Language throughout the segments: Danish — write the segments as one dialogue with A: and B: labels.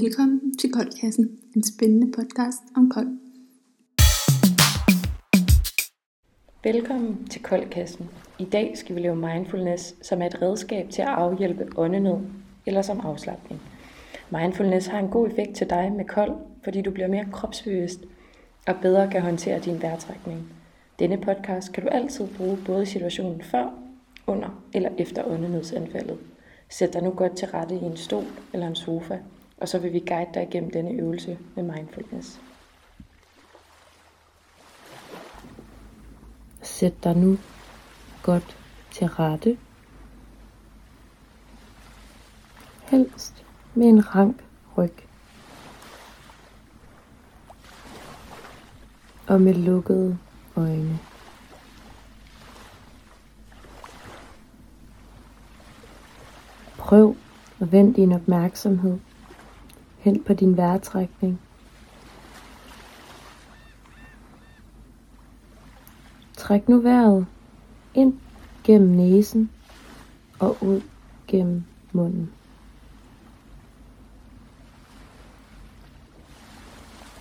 A: Velkommen til Koldkassen, en spændende podcast om kold.
B: Velkommen til Koldkassen. I dag skal vi lave mindfulness, som er et redskab til at afhjælpe åndenød eller som afslappning. Mindfulness har en god effekt til dig med kold, fordi du bliver mere kropsbevidst og bedre kan håndtere din vejrtrækning. Denne podcast kan du altid bruge både i situationen før, under eller efter åndenødsanfaldet. Sæt dig nu godt til rette i en stol eller en sofa, og så vil vi guide dig igennem denne øvelse med mindfulness. Sæt dig nu godt til rette. Helst med en rank ryg. Og med lukkede øjne. Prøv at vende din opmærksomhed hen på din vejrtrækning. Træk nu vejret ind gennem næsen og ud gennem munden.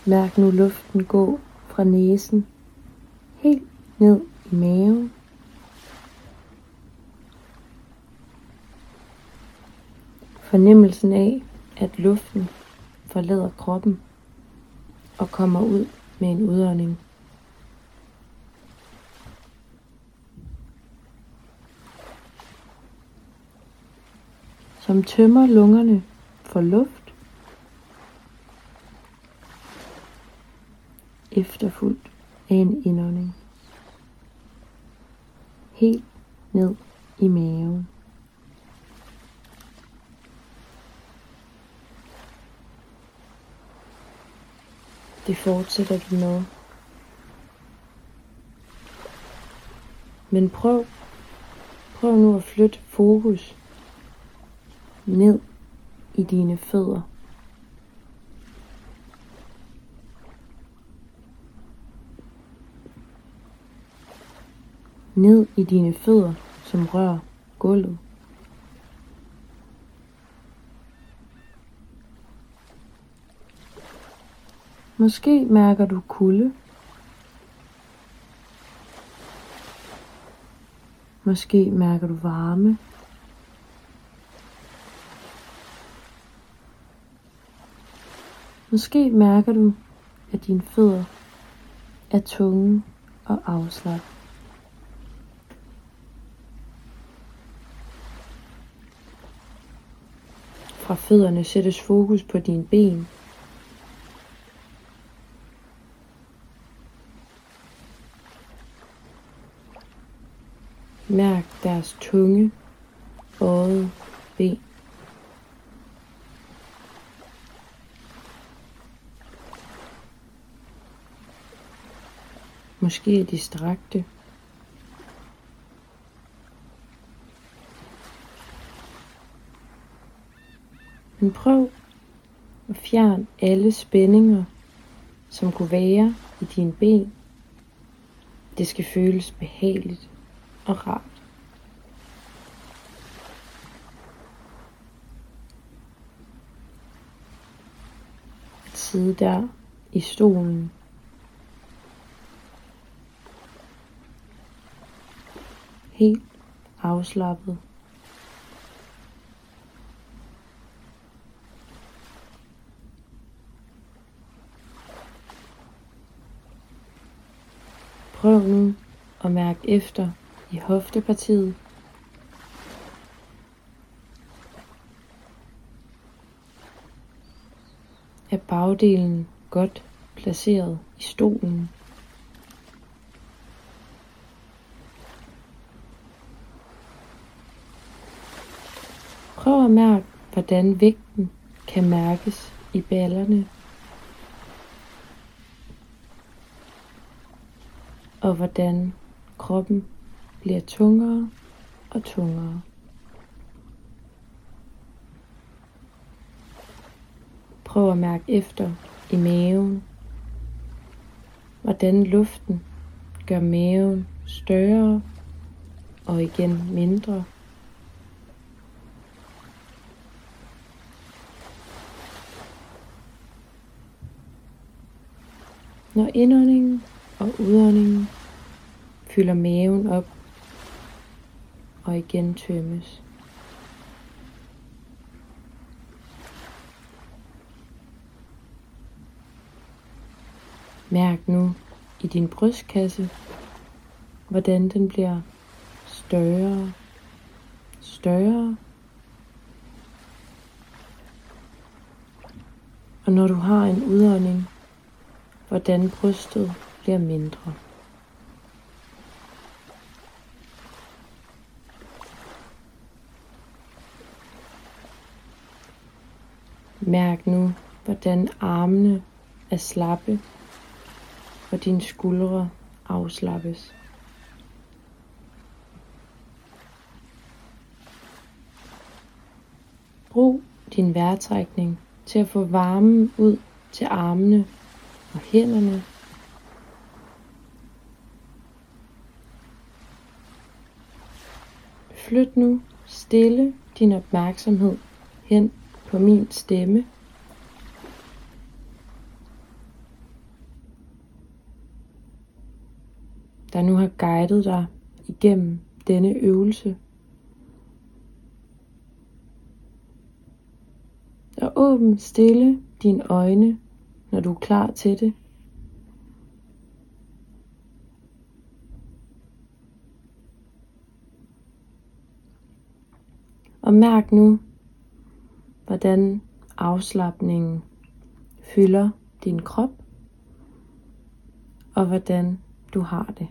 B: Mærk nu luften gå fra næsen helt ned i maven. Fornemmelsen af, at luften forlader kroppen og kommer ud med en udånding. Som tømmer lungerne for luft, efterfulgt af en indånding. Helt ned i maven. Det fortsætter du med. Men prøv, prøv nu at flytte fokus ned i dine fødder. Ned i dine fødder, som rører gulvet. Måske mærker du kulde. Måske mærker du varme. Måske mærker du, at dine fødder er tunge og afslappet. Fra fødderne sættes fokus på dine ben Mærk deres tunge, bøjede ben. Måske er de strakte. Men prøv at fjerne alle spændinger, som kunne være i dine ben. Det skal føles behageligt og rart. At sidde der i stolen. Helt afslappet. Prøv nu at mærke efter i hoftepartiet. Er bagdelen godt placeret i stolen? Prøv at mærke, hvordan vægten kan mærkes i ballerne. Og hvordan kroppen bliver tungere og tungere. Prøv at mærke efter i maven, hvordan luften gør maven større og igen mindre. Når indåndingen og udåndingen fylder maven op og igen tømmes. Mærk nu i din brystkasse, hvordan den bliver større, større. Og når du har en udånding, hvordan brystet bliver mindre. Mærk nu, hvordan armene er slappe, og dine skuldre afslappes. Brug din vejrtrækning til at få varmen ud til armene og hænderne. Flyt nu stille din opmærksomhed hen på min stemme. Der nu har guidet dig igennem denne øvelse. Og åbn stille dine øjne, når du er klar til det. Og mærk nu, hvordan afslappningen fylder din krop, og hvordan du har det.